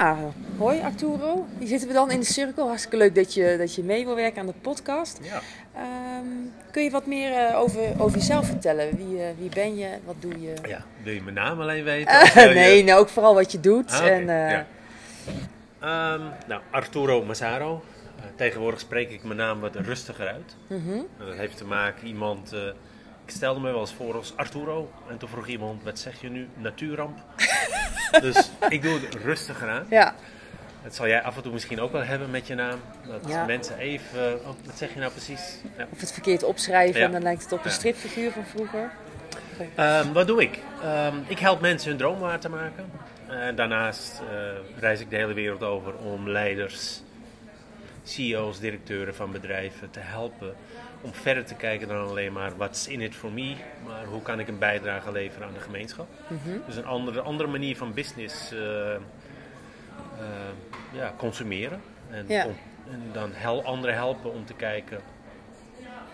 Nou, hoi Arturo. Hier zitten we dan in de cirkel. Hartstikke leuk dat je, dat je mee wil werken aan de podcast. Ja. Ehm, kun je wat meer eh, over, over jezelf vertellen? Wie, eh, wie ben je? Wat doe je? ja. Wil je mijn naam alleen weten? Je- nee, nou ook vooral wat je doet. Ah, en, eh, ja. Ehm, nou, Arturo Mazzaro. Eh, tegenwoordig spreek ik mijn naam wat rustiger uit. mhm. Dat heeft te maken, iemand... ik stelde me wel eens voor als Arturo. En toen vroeg iemand, wat zeg je nu? Natuurramp? dus ik doe het rustiger aan. Ja, Dat zal jij af en toe misschien ook wel hebben met je naam. Dat Ja. mensen even... Oh, wat zeg je nou precies? Ja. of het verkeerd opschrijven Ja. en dan lijkt het op een stripfiguur van vroeger. Ehm, wat doe ik? Ehm, ik help mensen hun droom waar te maken. En daarnaast eh, reis ik de hele wereld over om leiders, CEO's, directeuren van bedrijven te helpen om verder te kijken dan alleen maar what's in it for me, maar hoe kan ik een bijdrage leveren aan de gemeenschap. Mhm. Dus een andere, andere manier van business eh, eh, ja, consumeren. En, Ja. om- en dan hel, anderen helpen om te kijken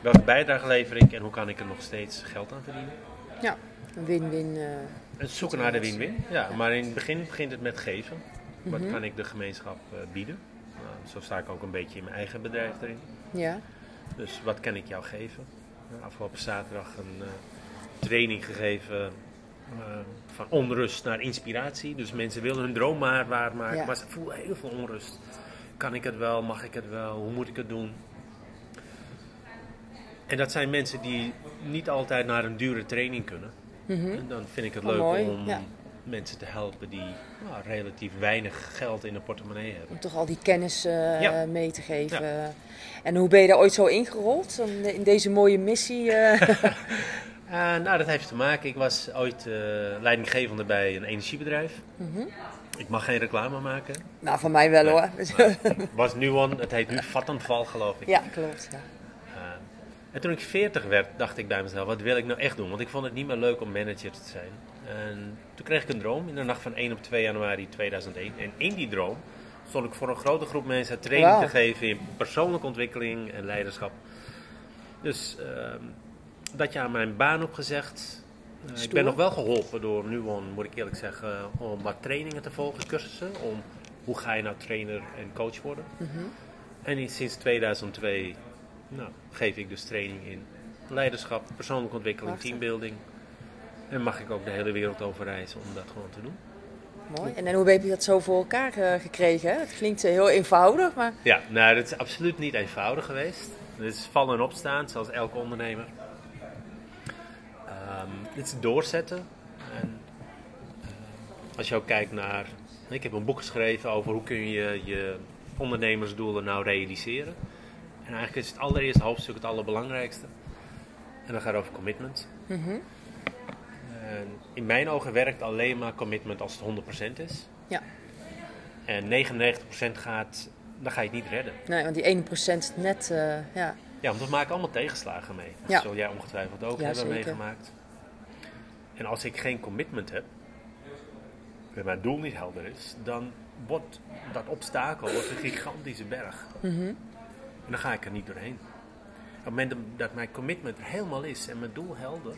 welke bijdrage lever ik en hoe kan ik er nog steeds geld aan verdienen. Ja, een win-win. eh, Het zoeken naar de win-win. Ja, maar in het begin begint het met geven. Wat Mhm. kan ik de gemeenschap bieden? Nou, zo sta ik ook een beetje in mijn eigen bedrijf erin. ja. Dus wat kan ik jou geven? Afgelopen zaterdag een eh, training gegeven eh, van onrust naar inspiratie. Dus mensen willen hun droom maar waarmaken, Ja. maar ze voelen heel veel onrust. Kan ik het wel? Mag ik het wel? Hoe moet ik het doen? En dat zijn mensen die niet altijd naar een dure training kunnen. Mhm. En dan vind ik het Oh, leuk mooi, om ja. Mensen te helpen die nou, relatief weinig geld in de portemonnee hebben. Om toch al die kennis eh, Ja. mee te geven. En hoe ben je daar ooit zo ingerold? In, deze mooie missie? eh? Eh, nou, dat heeft te maken. Ik was ooit leidinggevende bij een energiebedrijf. Mhm. Ik mag geen reclame maken. Nou, van mij wel Nee, hoor. was Nuon, het heet nu Vattenval geloof ik. ja, klopt. Ja. En toen ik 40 werd, dacht ik bij mezelf, wat wil ik nou echt doen? Want ik vond het niet meer leuk om manager te zijn. En toen kreeg ik een droom in de nacht van 1 op 2 januari 2001. En in die droom stond ik voor een grote groep mensen training te geven in persoonlijke ontwikkeling en leiderschap. Dus ehm, dat jaar mijn baan opgezegd. Eh, ik ben nog wel geholpen door Nuon, moet ik eerlijk zeggen, om wat trainingen te volgen, cursussen. Om hoe ga je nou trainer en coach worden. Mhm. En in- sinds 2002 nou, geef ik dus training in leiderschap, persoonlijke ontwikkeling, teambuilding. En mag ik ook de hele wereld over reizen om dat gewoon te doen. Mooi. En, en hoe heb je dat zo voor elkaar eh, gekregen? Het klinkt eh, heel eenvoudig, maar Ja, nou, dat is absoluut niet eenvoudig geweest. Het is vallen en opstaan, zoals elke ondernemer. Ehm, het is doorzetten. En, eh, als je ook kijkt naar... Ik heb een boek geschreven over hoe kun je je ondernemersdoelen nou realiseren. En eigenlijk is het allereerste hoofdstuk het allerbelangrijkste. En dat gaat over commitment. En in mijn ogen werkt alleen maar commitment als het 100% is. Ja. En 99% gaat, dan ga je het niet redden. nee, want die 1% is net, eh, ja. Ja, want we maken allemaal tegenslagen mee. Dat Ja. zul jij ongetwijfeld ook Ja, hebben zeker. meegemaakt. En als ik geen commitment heb, en mijn doel niet helder is, dan wordt dat obstakel wordt een gigantische berg. Mhm. En dan ga ik er niet doorheen. Op het moment dat mijn commitment er helemaal is en mijn doel helder,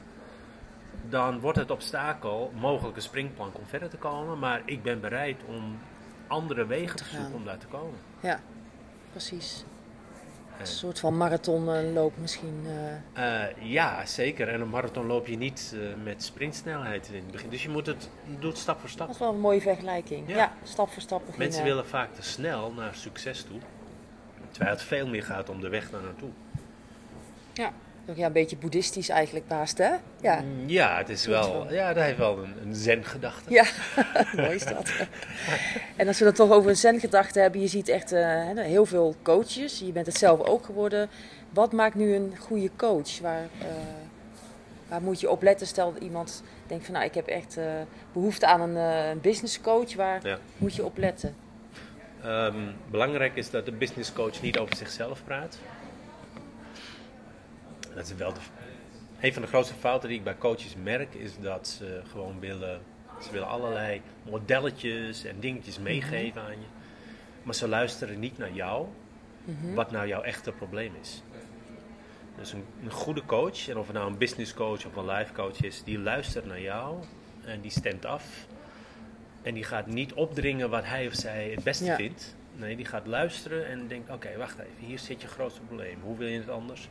dan wordt het obstakel mogelijk een springplank om verder te komen. Maar ik ben bereid om andere wegen te zoeken om daar te komen. ja, precies. En- Een soort van marathonloop misschien. eh. Eh, ja, zeker. En een marathon loop je niet eh, met sprintsnelheid in het begin. Dus je moet het doet stap voor stap. Dat is wel een mooie vergelijking. Ja, Ja. stap voor stap beginnen. Mensen willen vaak te snel naar succes toe. Terwijl het veel meer gaat om de weg daar naartoe. Ja. Ja, een beetje boeddhistisch eigenlijk baast, hè? Ja, Mm, Ja, het is wel, ja, dat heeft wel een, een zen-gedachte. ja. mooi is dat. en als we dan toch over een zen-gedachte hebben, je ziet echt eh, heel veel coaches. Je bent het zelf ook geworden. Wat maakt nu een goede coach? Waar, eh, waar moet je op letten? Stel dat iemand denkt van, nou, ik heb echt eh, behoefte aan een business coach. Waar Ja. moet je op letten? Ehm, belangrijk is dat de business coach niet over zichzelf praat. Dat is wel de, een van de grootste fouten die ik bij coaches merk, is dat ze gewoon willen, ze willen allerlei modelletjes en dingetjes meegeven aan je. Maar ze luisteren niet naar jou, wat nou jouw echte probleem is. Dus een, een goede coach, en of het nou een business coach of een life coach is, die luistert naar jou en die stemt af. En die gaat niet opdringen wat hij of zij het beste Ja. vindt. Nee, die gaat luisteren en denkt, oké, wacht even, hier zit je grootste probleem. Hoe wil je het anders?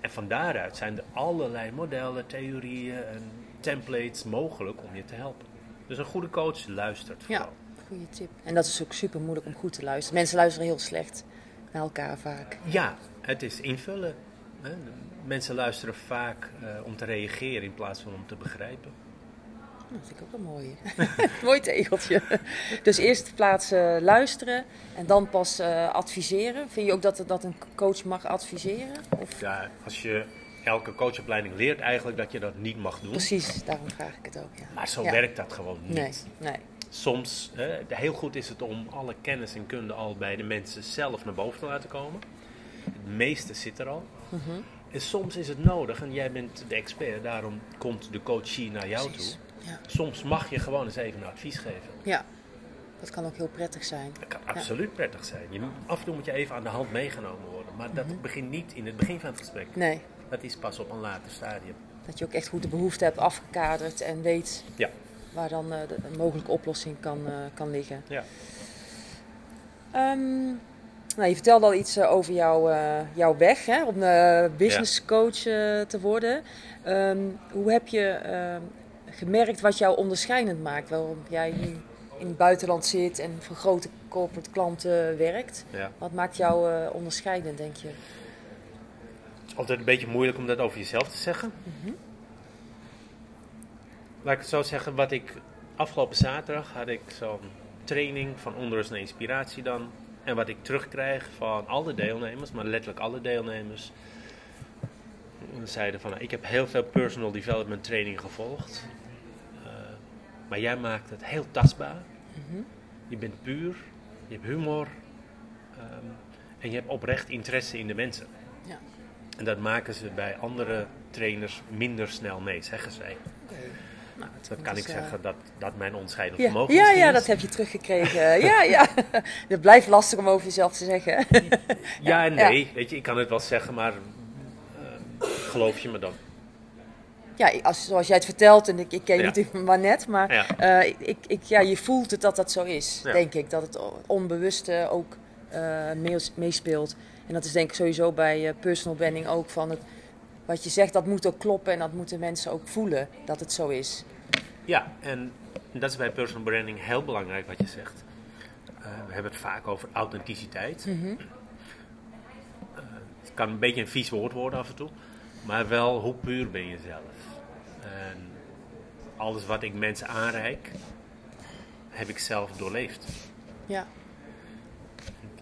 En van daaruit zijn er allerlei modellen, theorieën en templates mogelijk om je te helpen. Dus een goede coach luistert Ja. vooral. Goeie tip. En dat is ook super moeilijk om goed te luisteren. Mensen luisteren heel slecht naar elkaar vaak. Ja, het is invullen. Hè. Mensen luisteren vaak eh, om te reageren in plaats van om te begrijpen. Nou, Dat vind ik ook wel mooi. mooi tegeltje. Dus eerst plaats eh, luisteren en dan pas eh, adviseren. Vind je ook dat, dat een coach mag adviseren? Of? Ja, als je elke coachopleiding leert eigenlijk dat je dat niet mag doen. Precies, daarom vraag ik het ook. Ja. Maar zo Ja. werkt dat gewoon niet. Nee, nee. Soms, heel goed is het om alle kennis en kunde al bij de mensen zelf naar boven te laten komen. Het meeste zit er al. Mhm. En soms is het nodig, en jij bent de expert, daarom komt de coachie naar jou Precies. toe. Ja. Soms mag je gewoon eens even een advies geven. ja, dat kan ook heel prettig zijn. Dat kan absoluut prettig zijn. Je, af en toe moet je even aan de hand meegenomen worden. Maar dat begint niet in het begin van het gesprek. Nee, Dat is pas op een later stadium. dat je ook echt goed de behoefte hebt afgekaderd en weet Ja. waar dan eh, de, een mogelijke oplossing kan, eh, kan liggen. Ja. Ehm, nou, je vertelde al iets eh, over jouw, jouw weg hè, om business coach te worden. Ehm, hoe heb je ehm, gemerkt wat jou onderscheidend maakt? Waarom jij nu in het buitenland zit en voor grote corporate klanten werkt. Ja. Wat maakt jou eh, onderscheidend, denk je? Altijd een beetje moeilijk om dat over jezelf te zeggen. Laat ik het zo zeggen, wat ik afgelopen zaterdag had ik zo'n training van onrust naar inspiratie dan. En wat ik terugkrijg van alle deelnemers, maar letterlijk alle deelnemers, zeiden van ik heb heel veel personal development training gevolgd. Maar jij maakt het heel tastbaar. Je bent puur, je hebt humor ehm, en je hebt oprecht interesse in de mensen. Ja. En dat maken ze bij andere trainers minder snel mee, zeggen zij. Nou, Dat kan ik is, eh, zeggen dat dat mijn onderscheidend Ja, vermogen ja, misschien ja, is. dat heb je teruggekregen. ja, ja. Het blijft lastig om over jezelf te zeggen. Ja en Ja. nee, weet je, ik kan het wel zeggen, maar ehm, geloof je me dan? Ja, als, zoals jij het vertelt, en ik, ik ken Ja. natuurlijk maar net, maar Ja. eh, ik, ik, ja, je voelt het dat dat zo is, Ja. denk ik. Dat het onbewuste ook eh, mees- meespeelt. En dat is denk ik sowieso bij eh, personal branding ook van het, wat je zegt, dat moet ook kloppen en dat moeten mensen ook voelen dat het zo is. Ja, en dat is bij personal branding heel belangrijk wat je zegt. We hebben het vaak over authenticiteit. Mhm. Het kan een beetje een vies woord worden af en toe, maar wel hoe puur ben je zelf. En alles wat ik mensen aanreik, heb ik zelf doorleefd. Ja,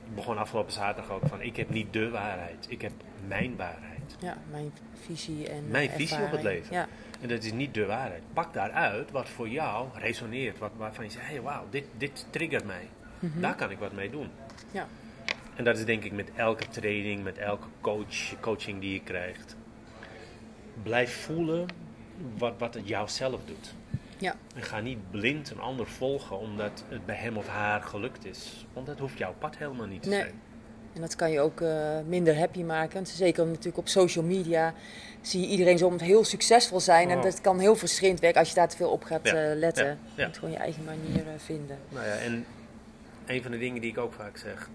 Ik begon afgelopen zaterdag ook van, ik heb niet de waarheid, ik heb mijn waarheid. ja mijn visie en Mijn visie op het leven. Ja, En dat is niet de waarheid. Pak daaruit wat voor jou resoneert. Wat, waarvan je zegt, hey, wauw, dit, dit triggert mij. Daar kan ik wat mee doen. ja, En dat is denk ik met elke training, met elke coach, coaching die je krijgt. Blijf voelen wat, wat het jou zelf doet. ja. En ga niet blind een ander volgen omdat het bij hem of haar gelukt is. Want dat hoeft jouw pad helemaal niet te Nee. zijn. En dat kan je ook eh, minder happy maken. Want zeker natuurlijk op social media zie je iedereen soms heel succesvol zijn. En Oh. dat kan heel frustrerend werken als je daar te veel op gaat Ja, eh, letten. ja, Je moet gewoon je eigen manier eh, vinden. Nou ja, en een van de dingen die ik ook vaak zeg.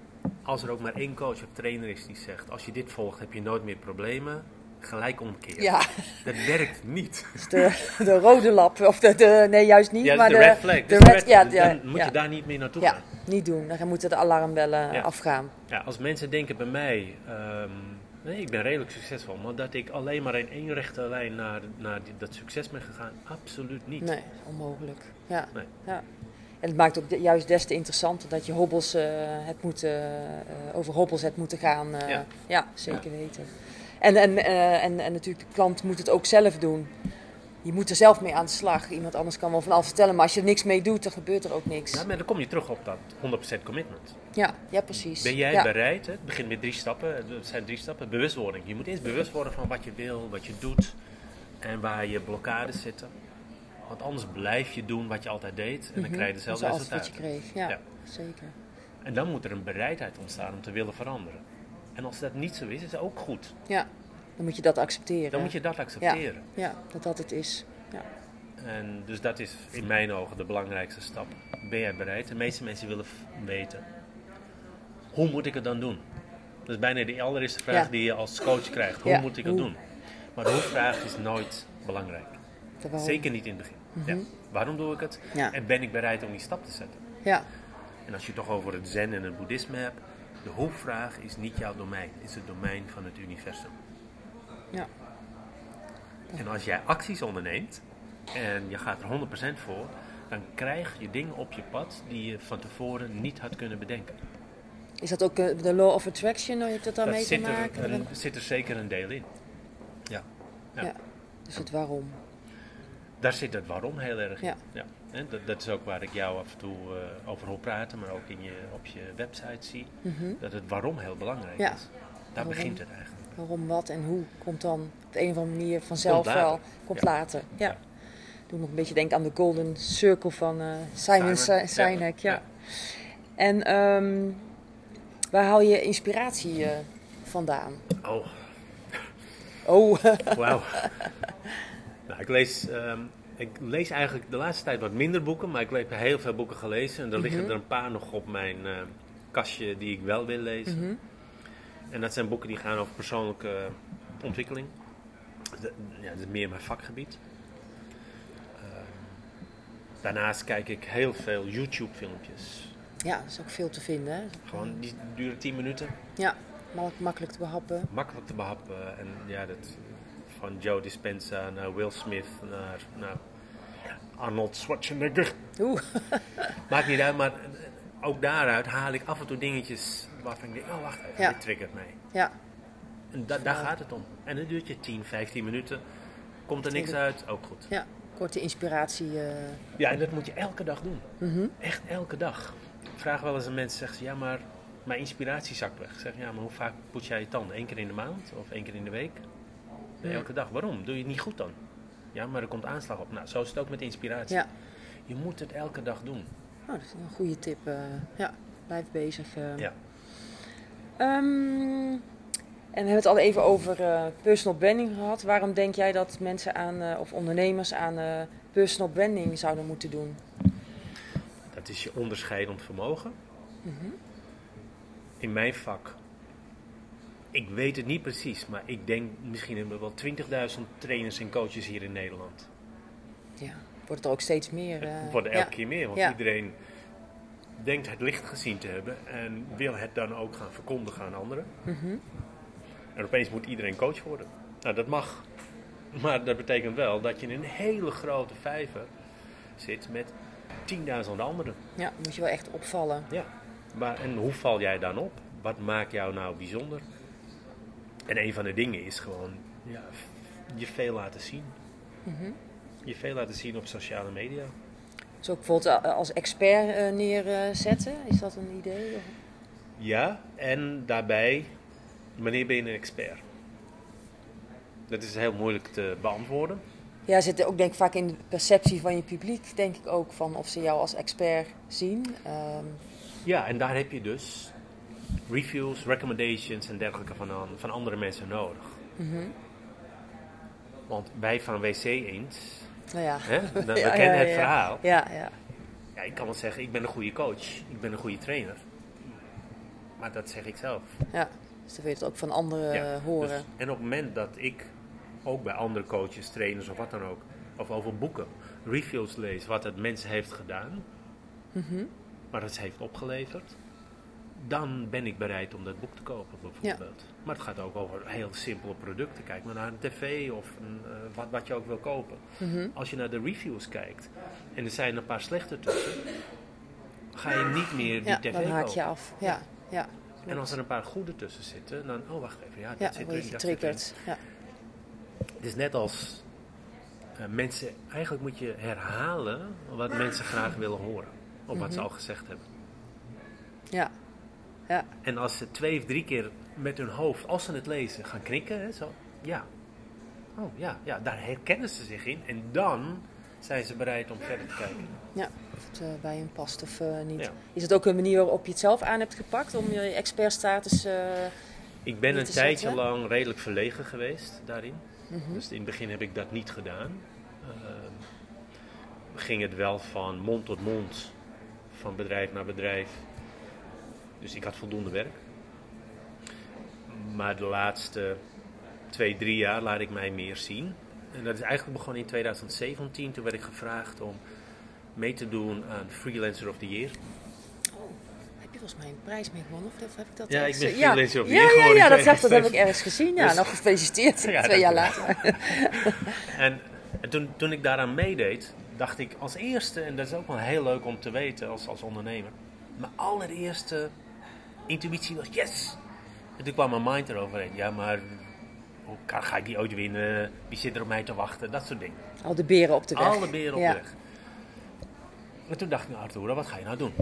Als er ook maar één coach of trainer is die zegt, als je dit volgt heb je nooit meer problemen. Gelijk omkeren. Ja, Dat werkt niet. dus de, de rode lap. Of de, de, nee, juist niet. Ja, maar de, red flag. de de red- red- ja, ja, dan moet je daar niet meer naartoe Ja, gaan. niet doen. Dan moeten de alarmbellen afgaan. Ja, als mensen denken bij mij, ehm, nee, ik ben redelijk succesvol, maar dat ik alleen maar in één rechte lijn naar, naar die- dat succes ben gegaan, absoluut niet. Nee, onmogelijk. Ja. Nee. ja. En het maakt ook de- juist des te interessanter dat je hobbels eh, hebt moeten, eh, over hobbels hebt moeten gaan. eh, ja. Ja. zeker weten. En, en, eh, en, en natuurlijk, de klant moet het ook zelf doen. Je moet er zelf mee aan de slag. Iemand anders kan wel van alles vertellen, maar als je er niks mee doet, dan gebeurt er ook niks. Ja, Ja, maar dan kom je terug op dat 100% commitment. ja, precies. Ben jij ja. bereid? Het begint met drie stappen. Het zijn drie stappen. Bewustwording. Je moet eerst bewust worden van wat je wil, wat je doet en waar je blokkades zitten. Want anders blijf je doen wat je altijd deed en dan Mhm. krijg je dezelfde Zoals wat je resultaten. kreeg. Ja, Ja. zeker. En dan moet er een bereidheid ontstaan om te willen veranderen. En als dat niet zo is, is dat ook goed. Ja, dan moet je dat accepteren. Dan moet je dat accepteren. Ja, dat dat het is. Ja. En dus dat is in mijn ogen de belangrijkste stap. Ben jij bereid? De meeste mensen willen weten, hoe moet ik het dan doen? Dat is bijna de allereerste vraag Ja. die je als coach krijgt. Hoe moet ik het doen? Maar de hoe-vraag is nooit belangrijk. Zeker niet in het begin. Ja. Waarom doe ik het? Mhm. En ben ik bereid om die stap te zetten? Ja, En als je het toch over het zen en het boeddhisme hebt, de hoe-vraag is niet jouw domein, is het domein van het universum. ja, En als jij acties onderneemt en je gaat er 100% voor, dan krijg je dingen op je pad die je van tevoren niet had kunnen bedenken. Is dat ook eh, de law of attraction? Heeft dat daarmee te maken? er, zit er zeker een deel in. Ja. ja. Ja. Dus het waarom. Daar zit het waarom heel erg in. Ja. Ja. En dat, dat is ook waar ik jou af en toe eh, over hoor praten, maar ook in je, op je website zie. Dat het waarom heel belangrijk Mhm. Ja. is. Daar Waarom? begint het eigenlijk. Waarom, wat en hoe komt dan op een of andere manier vanzelf Komt wel. Komt Ja. later. Ja. Doe nog een beetje denken aan de Golden Circle van eh, Simon. Sinek. Ja. Ja. En ehm, waar haal je inspiratie eh, vandaan? Oh, Oh, Wauw. nou, ik lees, ehm, ik lees eigenlijk de laatste tijd wat minder boeken, maar ik heb heel veel boeken gelezen. En er liggen er een paar nog op mijn eh, kastje die ik wel wil lezen. En dat zijn boeken die gaan over persoonlijke ontwikkeling. De- ja, dat is meer mijn vakgebied. Ehm, daarnaast kijk ik heel veel YouTube-filmpjes. ja, dat is ook veel te vinden. Hè? Gewoon, die duren 10 minuten. Ja, mak- makkelijk te behappen. makkelijk te behappen. En ja, dat, van Joe Dispenza naar Will Smith naar, naar Arnold Schwarzenegger. Oeh, Maakt niet uit, maar ook daaruit haal ik af en toe dingetjes waarvan ik denk, oh wacht even, Ja. dit triggert mij. ja, En da- daar gaat het om. En dan duurt je 10, 15 minuten. Komt er niks uit, ook goed. ja. Korte inspiratie. eh, Ja, en dat moet je elke dag doen. mhm. Echt elke dag. Ik vraag wel eens aan mensen, zeggen ze, ja maar mijn inspiratie zakt weg. Ik zeg, ja maar hoe vaak poets jij je tanden? Eén keer in de maand of één keer in de week? Nee, elke dag. Waarom? Doe je het niet goed dan? Ja, maar er komt aanslag op. Nou, zo is het ook met inspiratie. Ja. Je moet het elke dag doen. Oh, dat is een goede tip. eh, ja, blijf bezig. eh. Ja. Ehm, en we hebben het al even over eh, personal branding gehad. Waarom denk jij dat mensen aan, of ondernemers aan personal branding zouden moeten doen? Dat is je onderscheidend vermogen. Mhm. In mijn vak, ik weet het niet precies, maar ik denk misschien hebben we wel 20.000 trainers en coaches hier in Nederland. Ja, wordt er ook steeds meer. eh, Het worden elke ja. keer meer, want Ja. iedereen denkt het licht gezien te hebben en wil het dan ook gaan verkondigen aan anderen. Mhm. En opeens moet iedereen coach worden. Nou, dat mag. Maar dat betekent wel dat je in een hele grote vijver zit met 10.000 anderen. Ja, moet je wel echt opvallen. Ja. Maar, en hoe val jij dan op? Wat maakt jou nou bijzonder? En een van de dingen is gewoon ja, je veel laten zien. Mhm. Je veel laten zien op sociale media. Dus ook bijvoorbeeld eh, als expert eh, neerzetten. Is dat een idee? Ja, en daarbij, wanneer ben je een expert? Dat is heel moeilijk te beantwoorden. Ja, zit ook denk ik vaak in de perceptie van je publiek, denk ik ook, van of ze jou als expert zien. Ehm, Ja, en daar heb je dus reviews, recommendations en dergelijke van, an- van andere mensen nodig. mhm. Want wij van WC eens, Nou ja. hè, we we Ja, kennen ja, het verhaal. Ja, ja. Ja, ik kan wel zeggen, ik ben een goede coach, ik ben een goede trainer. Maar dat zeg ik zelf. ja. Dus dan wil je het ook van anderen eh, horen. Dus- en op het moment dat ik ook bij andere coaches, trainers of wat dan ook, of over boeken, reviews lees wat het mens heeft gedaan, Mhm. wat het heeft opgeleverd, dan ben ik bereid om dat boek te kopen bijvoorbeeld. Maar het gaat ook over heel simpele producten. Kijk maar naar een tv of een, eh, wat, wat je ook wil kopen. Mhm. Als je naar de reviews kijkt en er zijn een paar slechte tussen, ga je niet meer die Ja, tv dan haak kopen. je af. Ja, ja. En als er een paar goede tussen zitten, dan, oh wacht even, ja, dat zit erin, dat erin. Ja. Het is net als eh, mensen, eigenlijk moet je herhalen wat mensen graag willen horen. Of wat ze Mhm. al gezegd hebben. Ja. Ja. En als ze twee of drie keer met hun hoofd, als ze het lezen, gaan knikken, hè, zo, ja. Oh ja, ja, daar herkennen ze zich in. En dan zijn ze bereid om verder te kijken. ja. Of het eh, bij hun past of eh, niet. Ja. Is het ook een manier waarop je het zelf aan hebt gepakt om je expertstatus... eh Ik ben een tijdje zetten? lang redelijk verlegen geweest daarin. mhm. Dus in het begin heb ik dat niet gedaan. Ehm, ging het wel van mond tot mond, van bedrijf naar bedrijf. Dus ik had voldoende werk. Maar de laatste twee, drie jaar laat ik mij meer zien. En dat is eigenlijk begonnen in 2017. Toen werd ik gevraagd om mee te doen aan Freelancer of the Year. Oh, heb je volgens mij een prijs mee gewonnen? Of heb ik dat Ja, ik ben eh, Freelancer of the ja, Year ja, geworden ja, in dat, zag, dat heb ik 2017. ergens gezien. Ja, Dus- nog gefeliciteerd, Ja, twee jaar later. En, en toen, toen ik daaraan meedeed, dacht ik als eerste, en dat is ook wel heel leuk om te weten als, als ondernemer. Mijn allereerste intuïtie was yes. En toen kwam mijn mind eroverheen. Ja, maar hoe kan, ga ik die ooit winnen? Wie zit er op mij te wachten? Dat soort dingen. Al de beren op de weg. Alle beren op Ja. de weg. En toen dacht ik, nou Arturo, wat ga je nou doen?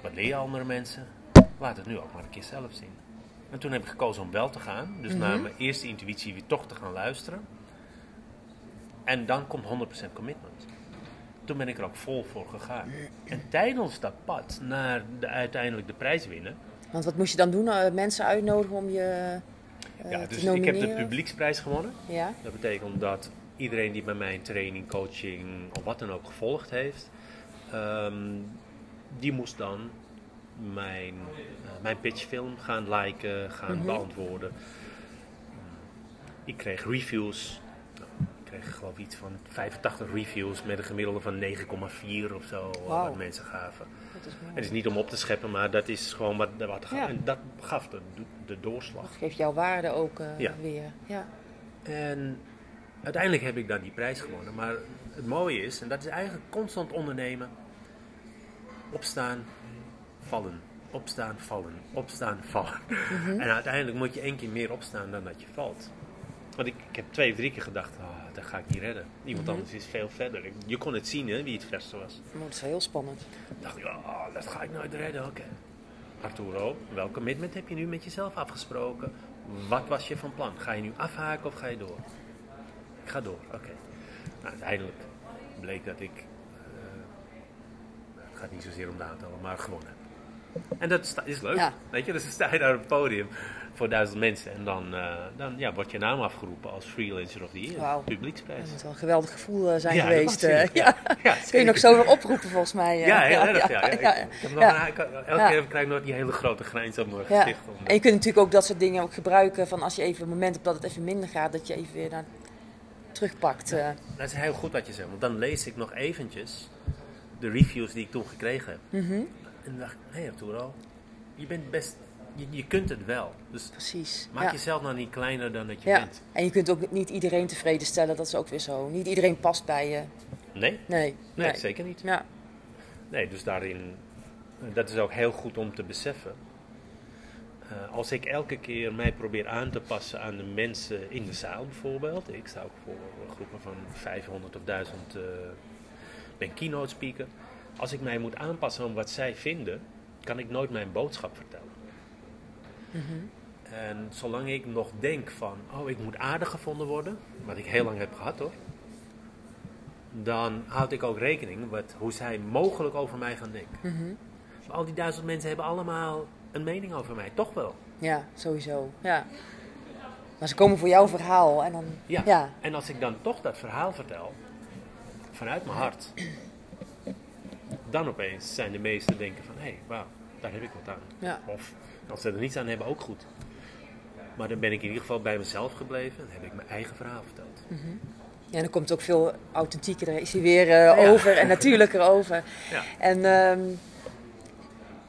Wat leer je andere mensen? Laat het nu ook maar een keer zelf zien. En toen heb ik gekozen om wel te gaan. Dus Mhm. naar mijn eerste intuïtie weer toch te gaan luisteren. En dan komt 100% commitment. Toen ben ik er ook vol voor gegaan. En tijdens dat pad naar de, uiteindelijk de prijs winnen. Want wat moest je dan doen? Eh, mensen uitnodigen om je eh, ja, te dus ik heb de publieksprijs gewonnen. Ja? Dat betekent dat iedereen die bij mij een training, coaching of wat dan ook gevolgd heeft, ehm, die moest dan mijn, eh, mijn pitchfilm gaan liken, gaan Mhm. beantwoorden. Ik kreeg reviews. Nou, ik kreeg geloof ik iets van 85 reviews met een gemiddelde van 9,4 of zo. Wat mensen gaven. Dat is mooi. Het is niet om op te scheppen, maar dat is gewoon wat, wat er Ja. En dat gaf de, de doorslag. Dat geeft jouw waarde ook eh, Ja. weer. Ja. En uiteindelijk heb ik dan die prijs gewonnen. Maar het mooie is, en dat is eigenlijk constant ondernemen: opstaan, vallen. Opstaan, vallen. Opstaan, vallen. En uiteindelijk moet je één keer meer opstaan dan dat je valt. Want ik, ik heb twee of drie keer gedacht: ah, dat ga ik niet redden. Iemand anders is veel verder. Ik- Je kon het zien hè, wie het verste was. Maar dat is heel spannend. Dacht ik: dat ga ik nooit redden. Oké. Arturo, welk commitment heb je nu met jezelf afgesproken? Wat was je van plan? Ga je nu afhaken of ga je door? Ik ga door, oké. Nou, uiteindelijk bleek dat ik, eh, het gaat niet zozeer om de aantallen, maar gewonnen heb. En dat is leuk, Ja. weet je. Dus dan sta je daar op het podium voor duizend mensen en dan, eh, dan ja, wordt je naam afgeroepen als Freelancer of the Year, publieksprijs. Dat moet wel een geweldig gevoel eh, zijn Ja, dat geweest. eh, ja. ja, Kun je nog zo weer oproepen volgens mij. Ja, heel erg. Ja, Ik, ik nog elke keer krijg ik nog die hele grote grijns op mijn gezicht. om- En je kunt natuurlijk ook dat soort dingen ook gebruiken van als je even een moment hebt dat het even minder gaat, dat je even weer naar terugpakt. Dat is heel goed wat je zegt, want dan lees ik nog eventjes de reviews die ik toen gekregen heb. Mhm. En dacht ik, hé hey Arturo, je bent best, je, je kunt het wel. Dus Precies. maak ja. jezelf nou niet kleiner dan dat je ja. bent. En je kunt ook niet iedereen tevreden stellen, dat is ook weer zo. Niet iedereen past bij je. Nee, Nee. nee, zeker niet. Ja. Nee, dus daarin, dat is ook heel goed om te beseffen. Eh, als ik elke keer mij probeer aan te passen aan de mensen in de zaal bijvoorbeeld. Ik sta ook voor groepen van 500 of 1000, eh ben keynote speaker. Als ik mij moet aanpassen aan wat zij vinden, kan ik nooit mijn boodschap vertellen. En zolang ik nog denk van, oh ik moet aardig gevonden worden, wat ik heel lang heb gehad hoor. Dan houd ik ook rekening met hoe zij mogelijk over mij gaan denken. Mhm. Maar al die duizend mensen hebben allemaal een mening over mij, toch wel? ja, sowieso. Ja. Maar ze komen voor jouw verhaal en dan. Ja. Ja. En als ik dan toch dat verhaal vertel, vanuit mijn hart, dan opeens zijn de meesten denken van, hé, hey, wauw, daar heb ik wat aan. Ja. Of als ze er niets aan hebben, ook goed. Maar dan ben ik in ieder geval bij mezelf gebleven en heb ik mijn eigen verhaal verteld. Ja, dan komt het ook veel authentieker, is hij weer eh, Ja. over en natuurlijker over. Ja. En ehm,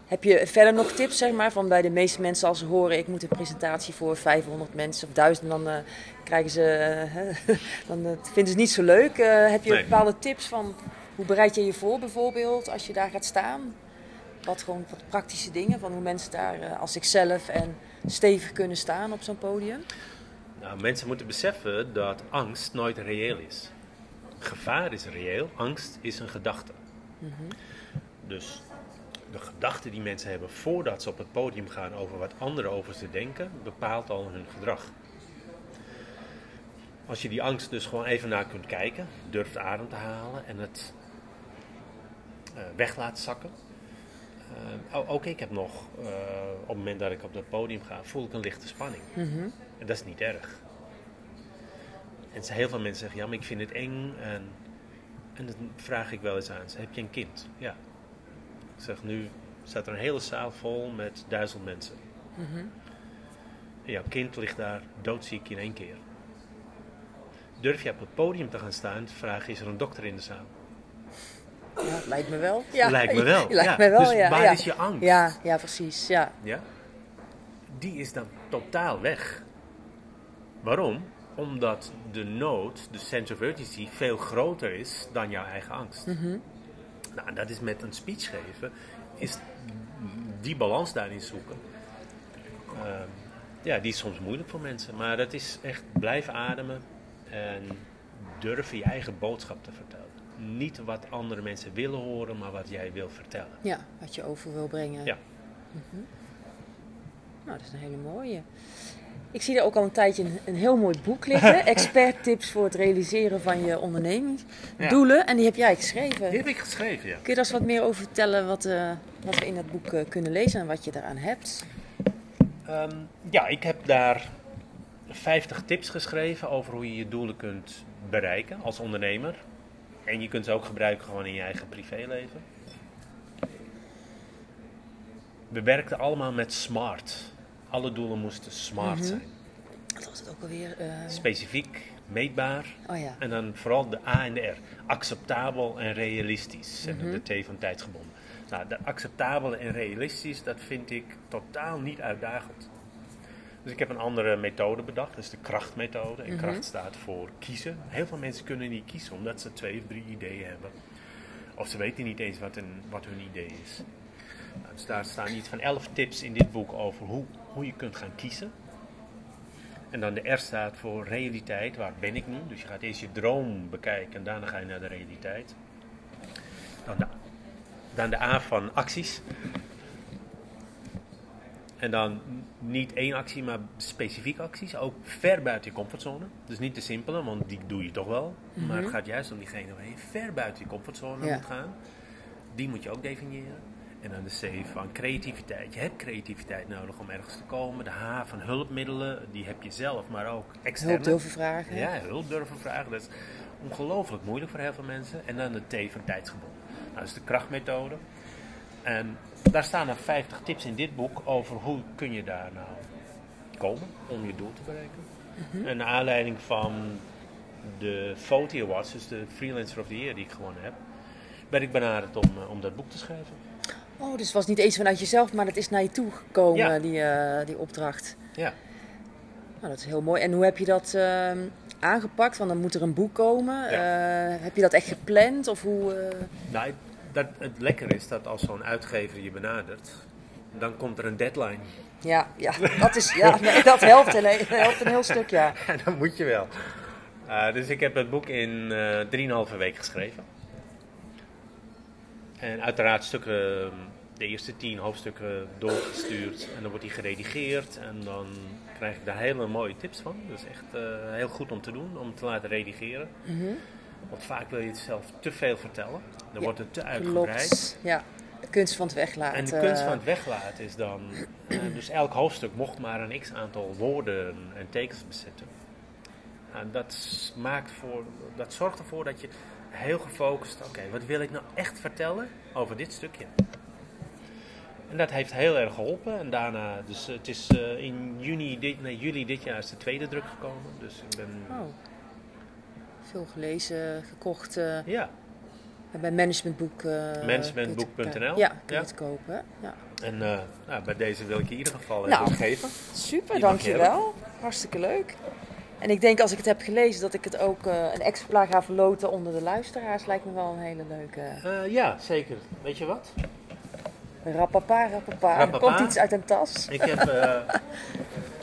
heb je verder nog tips, zeg maar, van bij de meeste mensen als ze horen, ik moet een presentatie voor 500 mensen of 1000, dan eh, krijgen ze, eh, dan vinden ze het niet zo leuk. Heb je Nee. bepaalde tips van hoe bereid je je voor bijvoorbeeld als je daar gaat staan? Wat gewoon wat praktische dingen van hoe mensen daar eh, als ikzelf en stevig kunnen staan op zo'n podium? Nou, mensen moeten beseffen dat angst nooit reëel is. Gevaar is reëel, angst is een gedachte. Dus de gedachte die mensen hebben voordat ze op het podium gaan over wat anderen over ze denken, bepaalt al hun gedrag. Als je die angst dus gewoon even naar kunt kijken, durft adem te halen en het eh, weg laat zakken. O- ook ik heb nog, eh, op het moment dat ik op dat podium ga, voel ik een lichte spanning. En dat is niet erg. En heel veel mensen zeggen, ja, maar ik vind het eng. En En dan vraag ik wel eens aan ze, heb je een kind? Ja. Ik zeg, nu staat er een hele zaal vol met duizend mensen. Mhm. En jouw kind ligt daar doodziek in één keer. Durf je op het podium te gaan staan vragen, is er een dokter in de zaal? Ja, lijkt me wel. Ja, Lijkt me wel. Lijkt me wel, dus ja. waar is je angst? Ja, ja, precies. Ja. Ja? Die is dan totaal weg. Waarom? Omdat de nood, de sense of urgency, veel groter is dan jouw eigen angst. Mhm. Nou, dat is met een speech geven, is die balans daarin zoeken. Ehm, ja, die is soms moeilijk voor mensen. Maar dat is echt blijf ademen en durven je eigen boodschap te vertellen. Niet wat andere mensen willen horen, maar wat jij wil vertellen. ja, wat je over wil brengen. Ja. Mhm. Nou, dat is een hele mooie. Ik zie er ook al een tijdje een, een heel mooi boek liggen. Expert tips voor het realiseren van je ondernemingsdoelen. En die heb jij geschreven. Die heb ik geschreven, ja. Kun je daar eens wat meer over vertellen wat, eh, wat we in dat boek eh, kunnen lezen en wat je daaraan hebt? Ehm, ja, ik heb daar 50 tips geschreven over hoe je je doelen kunt bereiken als ondernemer. En je kunt ze ook gebruiken gewoon in je eigen privéleven. We werkten allemaal met SMART. Alle doelen moesten SMART Mhm. zijn. Wat was het ook alweer? eh, Specifiek, meetbaar oh ja. en dan vooral de A en de R. Acceptabel en realistisch. En Mhm. de T van tijdsgebonden. Nou, de acceptabel en realistisch, dat vind ik totaal niet uitdagend. Dus ik heb een andere methode bedacht, dat is de krachtmethode. En Mhm. kracht staat voor kiezen. Heel veel mensen kunnen niet kiezen omdat ze twee of drie ideeën hebben. Of ze weten niet eens wat, een, wat hun idee is. Nou, dus daar staan iets van elf tips in dit boek over hoe, hoe je kunt gaan kiezen. En dan de R staat voor realiteit, waar ben ik nu? Dus je gaat eerst je droom bekijken en daarna ga je naar de realiteit. Dan de, dan de A van acties. En dan niet één actie, maar specifieke acties. Ook ver buiten je comfortzone. Dus niet de simpele, want die doe je toch wel. Maar het Mhm. gaat juist om diegene waar je ver buiten je comfortzone Ja. moet gaan. Die moet je ook definiëren. En dan de C van creativiteit. Je hebt creativiteit nodig om ergens te komen. De H van hulpmiddelen, die heb je zelf, maar ook externe. Hulp durven vragen. Ja, hulp durven vragen. Dat is ongelooflijk moeilijk voor heel veel mensen. En dan de T van tijdsgebonden. Nou, dat is de krachtmethode. En daar staan er 50 tips in dit boek over hoe kun je daar nou komen om je doel te bereiken. Mhm. En naar aanleiding van de FOTI Awards, dus de Freelancer of the Year die ik gewonnen heb, ben ik benaderd om, eh, om dat boek te schrijven. Oh, dus het was niet eens vanuit jezelf, maar het is naar je toe gekomen, Ja. die, eh, die opdracht. Ja. Nou, dat is heel mooi. En hoe heb je dat ehm, aangepakt? Want dan moet er een boek komen. Eh, heb je dat echt gepland? Of hoe... Nou, dat, het lekker is dat als zo'n uitgever je benadert, dan komt er een deadline. Ja, ja, dat, is, ja nee, dat helpt, een, helpt een heel stuk, ja. En dan moet je wel. Uh, dus ik heb het boek in uh, 3,5 week geschreven. En uiteraard stukken, de eerste tien hoofdstukken doorgestuurd. En dan wordt die geredigeerd. En dan krijg ik daar hele mooie tips van. Dat is echt uh, heel goed om te doen, om te laten redigeren. Mm -hmm. Want vaak wil je het zelf te veel vertellen. Dan ja, wordt het te uitgebreid. Klopt. Ja, de kunst van het weglaten. En de kunst van het weglaten is dan... uh, dus elk hoofdstuk mocht maar een x-aantal woorden en tekens bezetten. En dat, maakt voor, dat zorgt ervoor dat je heel gefocust... Oké, okay, wat wil ik nou echt vertellen over dit stukje? En dat heeft heel erg geholpen. En daarna, dus het is uh, in juni, dit, nee, juli dit jaar is de tweede druk gekomen. Dus ik ben... Oh. Veel gelezen, gekocht. Uh, ja. Bij managementboek. Uh, Managementboek.nl. Ja, kun je het kopen. Ja. En nou, bij deze wil ik je in ieder geval nou, even geven. Super, Die dankjewel. Hartstikke leuk. En ik denk als ik het heb gelezen dat ik het ook uh, een exemplaar ga verloten onder de luisteraars. Lijkt me wel een hele leuke. Uh, ja, zeker. Weet je wat? Rappapa, rappapa. Er komt iets uit een tas. Ik heb. Uh,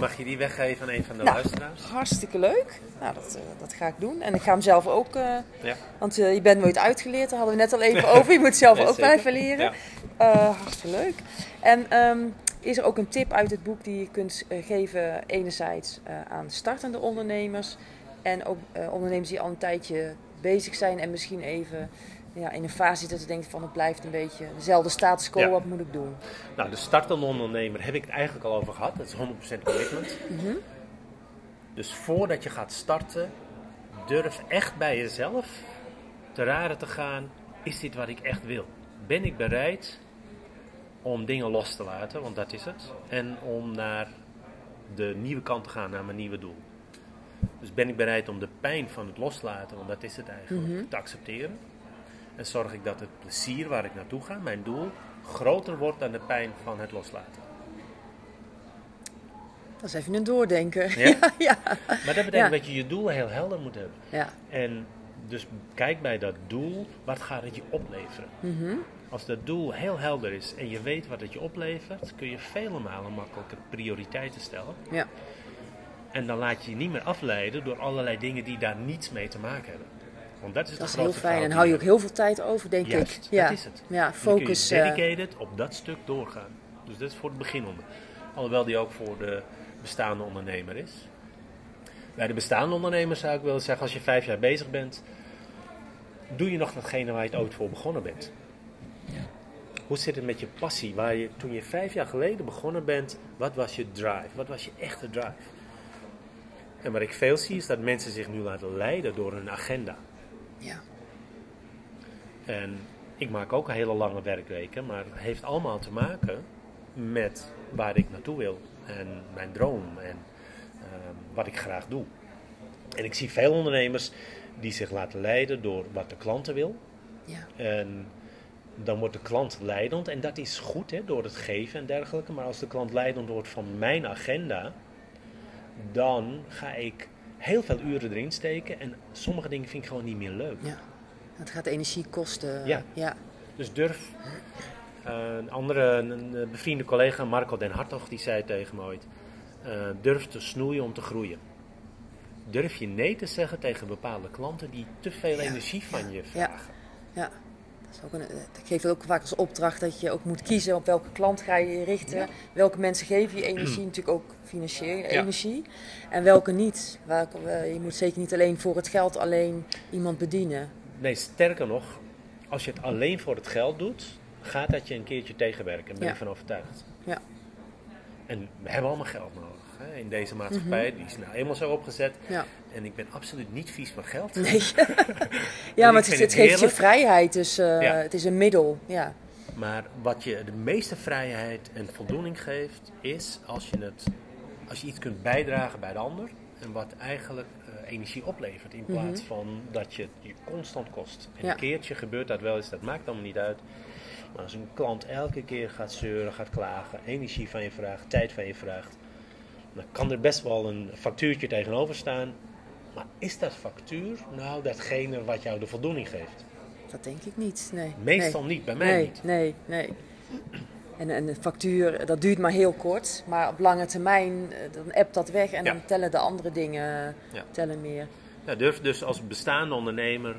mag je die weggeven aan een van de nou, luisteraars. Hartstikke leuk. Nou, dat, uh, dat ga ik doen. En ik ga hem zelf ook. Uh, ja. Want je bent nooit uitgeleerd, daar hadden we net al even over. Je moet zelf ja, ook zeker. blijven leren. Ja. hartstikke leuk. En um, is er ook een tip uit het boek die je kunt geven, enerzijds aan startende ondernemers. En ook ondernemers die al een tijdje bezig zijn en misschien even ja, in een fase dat je denkt van het blijft een beetje dezelfde status quo, ja. wat moet ik doen? Nou, de startende ondernemer heb ik het eigenlijk al over gehad. Dat is 100% commitment. Mm -hmm. Dus voordat je gaat starten, durf echt bij jezelf te raden te gaan, is dit wat ik echt wil? Ben ik bereid om dingen los te laten, want dat is het, en om naar de nieuwe kant te gaan, naar mijn nieuwe doel? Dus ben ik bereid om de pijn van het loslaten, want dat is het eigenlijk, te accepteren? En zorg ik dat het plezier waar ik naartoe ga, mijn doel, groter wordt dan de pijn van het loslaten? Dat is even een doordenken. Ja? ja. Maar dat betekent Ja. dat je je doel heel helder moet hebben. ja. En dus kijk bij dat doel, wat gaat het je opleveren? Mhm. Als dat doel heel helder is en je weet wat het je oplevert, kun je vele malen makkelijker prioriteiten stellen. ja. En dan laat je je niet meer afleiden door allerlei dingen die daar niets mee te maken hebben. Want dat is Dat is heel fijn. En hou je ook heel veel tijd over, denk Juist, ik. dat Ja. is het. Ja, Dan kun je focus. eh, dedicated op dat stuk doorgaan. Dus dat is voor het beginnende. Alhoewel die ook voor de bestaande ondernemer is. Bij de bestaande ondernemer zou ik willen zeggen, als je vijf jaar bezig bent, doe je nog datgene waar je het ooit voor begonnen bent. Hoe zit het met je passie? Waar je, toen je vijf jaar geleden begonnen bent, wat was je drive? Wat was je echte drive? En wat ik veel zie is dat mensen zich nu laten leiden door hun agenda. Ja. En ik maak ook hele lange werkweken, maar het heeft allemaal te maken met waar ik naartoe wil en mijn droom en ehm, wat ik graag doe. En ik zie veel ondernemers die zich laten leiden door wat de klanten wil. ja. En dan wordt de klant leidend en dat is goed hè, door het geven en dergelijke. Maar als de klant leidend wordt van mijn agenda, dan ga ik heel veel uren erin steken en sommige dingen vind ik gewoon niet meer leuk. ja. Het gaat energie kosten. Ja. ja. Dus durf. eh, een andere een, bevriende collega, Marco Den Hartog, die zei tegen me ooit: eh, durf te snoeien om te groeien. Durf je nee te zeggen tegen bepaalde klanten die te veel Ja, energie van je ja. vragen. Ja, dat eh, ik geef het ook vaak als opdracht dat je ook moet kiezen op welke klant ga je je richten. Ja. Welke mensen geven je energie, natuurlijk ook financiële Ja. energie. En welke niet. Eh, je moet zeker niet alleen voor het geld alleen iemand bedienen. Nee, sterker nog, als je het alleen voor het geld doet, gaat dat je een keertje tegenwerken. Daar ben Ja. ik van overtuigd. Ja. En we hebben allemaal geld nodig. Hè, in deze maatschappij, die is nou eenmaal zo opgezet. Ja. En ik ben absoluut niet vies van geld. Nee. ja, maar het, het het geeft je vrijheid, dus eh, Ja. het is een middel. Ja. Maar wat je de meeste vrijheid en voldoening geeft, is als je, het, als je iets kunt bijdragen bij de ander. En wat eigenlijk eh, energie oplevert. In plaats van dat je het je constant kost. En Ja. een keertje gebeurt dat wel eens, dat maakt allemaal niet uit. Maar als een klant elke keer gaat zeuren, gaat klagen, energie van je vraagt, tijd van je vraagt. Dan kan er best wel een factuurtje tegenover staan. Maar is dat factuur nou datgene wat jou de voldoening geeft? Dat denk ik niet. Nee. Meestal nee. niet, bij mij nee, niet. Nee, nee. En, en de factuur, dat duurt maar heel kort. Maar op lange termijn, eh, dan appt dat weg en Ja. dan tellen de andere dingen Ja. tellen meer. Ja, durf dus als bestaande ondernemer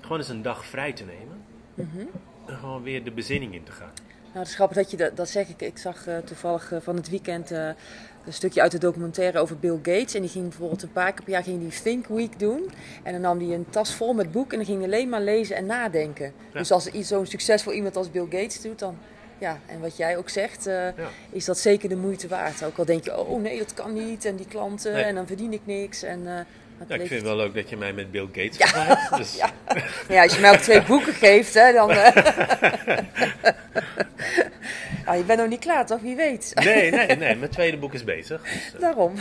gewoon eens een dag vrij te nemen. Mhm. En gewoon weer de bezinning in te gaan. Nou, het is grappig dat je dat, dat zeg ik. Ik zag eh, toevallig eh, van het weekend eh, een stukje uit de documentaire over Bill Gates. En die ging bijvoorbeeld een paar keer per jaar ging die Think Week doen. En dan nam hij een tas vol met boeken en dan ging hij alleen maar lezen en nadenken. Ja. Dus als iets zo'n succesvol iemand als Bill Gates doet, dan ja, en wat jij ook zegt, Ja. is dat zeker de moeite waard. Ook al denk je, oh nee, dat kan niet. En die klanten, Nee. en dan verdien ik niks. En, Ja, ik vind het wel leuk dat je mij met Bill Gates vergelijkt. Dus, Ja. Maar ja, als je mij ook twee boeken geeft, hè, dan. eh, ah, je bent nog niet klaar, toch? Wie weet. Nee, nee, nee, mijn tweede boek is bezig. Dus, eh, Daarom.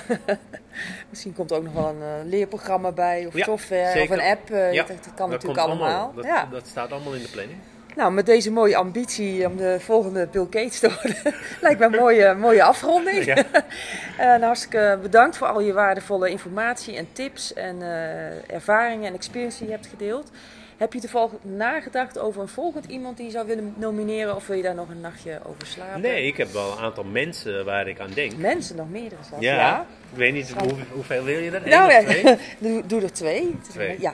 Misschien komt er ook nog wel een eh, leerprogramma bij, of software, of een app. ja, dat, kan dat natuurlijk komt allemaal. Dat, dat staat allemaal in de planning. Nou, met deze mooie ambitie om de volgende Bill Gates te worden, lijkt me een mooie, mooie afronding. Ja. Nou, hartstikke bedankt voor al je waardevolle informatie en tips en eh, ervaringen en experience die je hebt gedeeld. Heb je toevallig nagedacht over een volgend iemand die je zou willen nomineren of wil je daar nog een nachtje over slapen? Nee, ik heb wel een aantal mensen waar ik aan denk. Mensen, nog meerdere zelfs. Ja, ik weet niet hoe, hoeveel wil je er? Nou, ja, doe, doe er twee. Twee. Ja.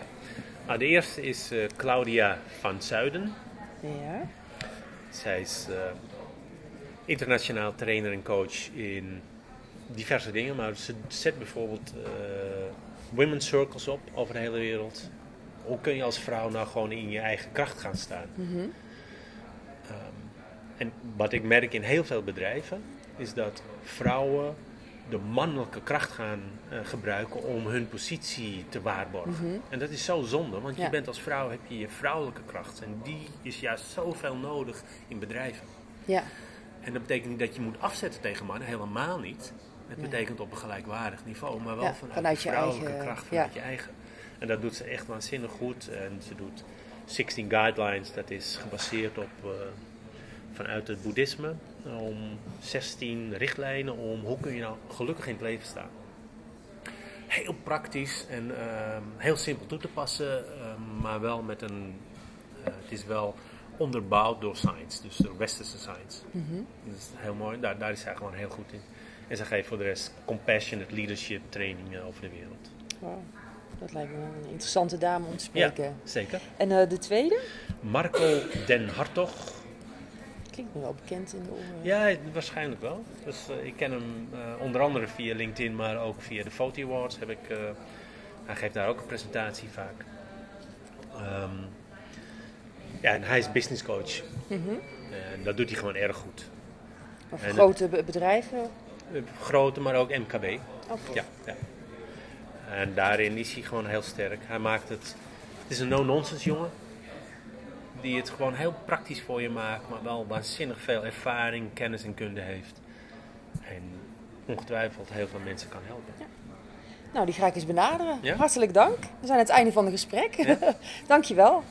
Nou, de eerste is eh, Claudia van Zuiden. Ja. Zij is eh, internationaal trainer en coach in diverse dingen, maar ze zet bijvoorbeeld eh women's circles op over de hele wereld. Hoe kun je als vrouw nou gewoon in je eigen kracht gaan staan? Mhm. Ehm, en wat ik merk in heel veel bedrijven is dat vrouwen de mannelijke kracht gaan eh, gebruiken om hun positie te waarborgen. En dat is zo zonde, want je bent als vrouw, heb je je vrouwelijke kracht. En die is juist zoveel nodig in bedrijven. Ja, En dat betekent niet dat je moet afzetten tegen mannen, helemaal niet. Het Nee. betekent op een gelijkwaardig niveau, maar wel Ja, vanuit, vanuit je vrouwelijke eigen- kracht, vanuit je eigen. En dat doet ze echt waanzinnig goed. En ze doet 16 guidelines, dat is gebaseerd op eh, vanuit het boeddhisme. Om 16 richtlijnen om hoe kun je nou gelukkig in het leven staan. Heel praktisch en ehm, heel simpel toe te passen, ehm, maar wel met een. eh, het is wel onderbouwd door science, dus door westerse science. Dat is heel mooi, daar, daar is zij gewoon heel goed in. En ze geeft voor de rest compassionate leadership trainingen over de wereld. Wauw. dat lijkt me een interessante dame om te spreken. zeker. En eh, de tweede? Marco Den Hartog. Klinkt me wel bekend in de oren. Ja, waarschijnlijk wel. Dus, eh, ik ken hem eh, onder andere via LinkedIn, maar ook via de Foti Awards. Heb ik, eh, hij geeft daar ook een presentatie vaak. Ehm, ja, en hij is business coach. En dat doet hij gewoon erg goed. En grote be- bedrijven? Grote, maar ook MKB. Oké. Ja, ja. En daarin is hij gewoon heel sterk. Hij maakt het. Het is een no-nonsense jongen. Die het gewoon heel praktisch voor je maakt, maar wel waanzinnig veel ervaring, kennis en kunde heeft. En ongetwijfeld heel veel mensen kan helpen. Nou, die ga ik eens benaderen. Ja? Hartelijk dank. We zijn aan het einde van het gesprek. Dankjewel.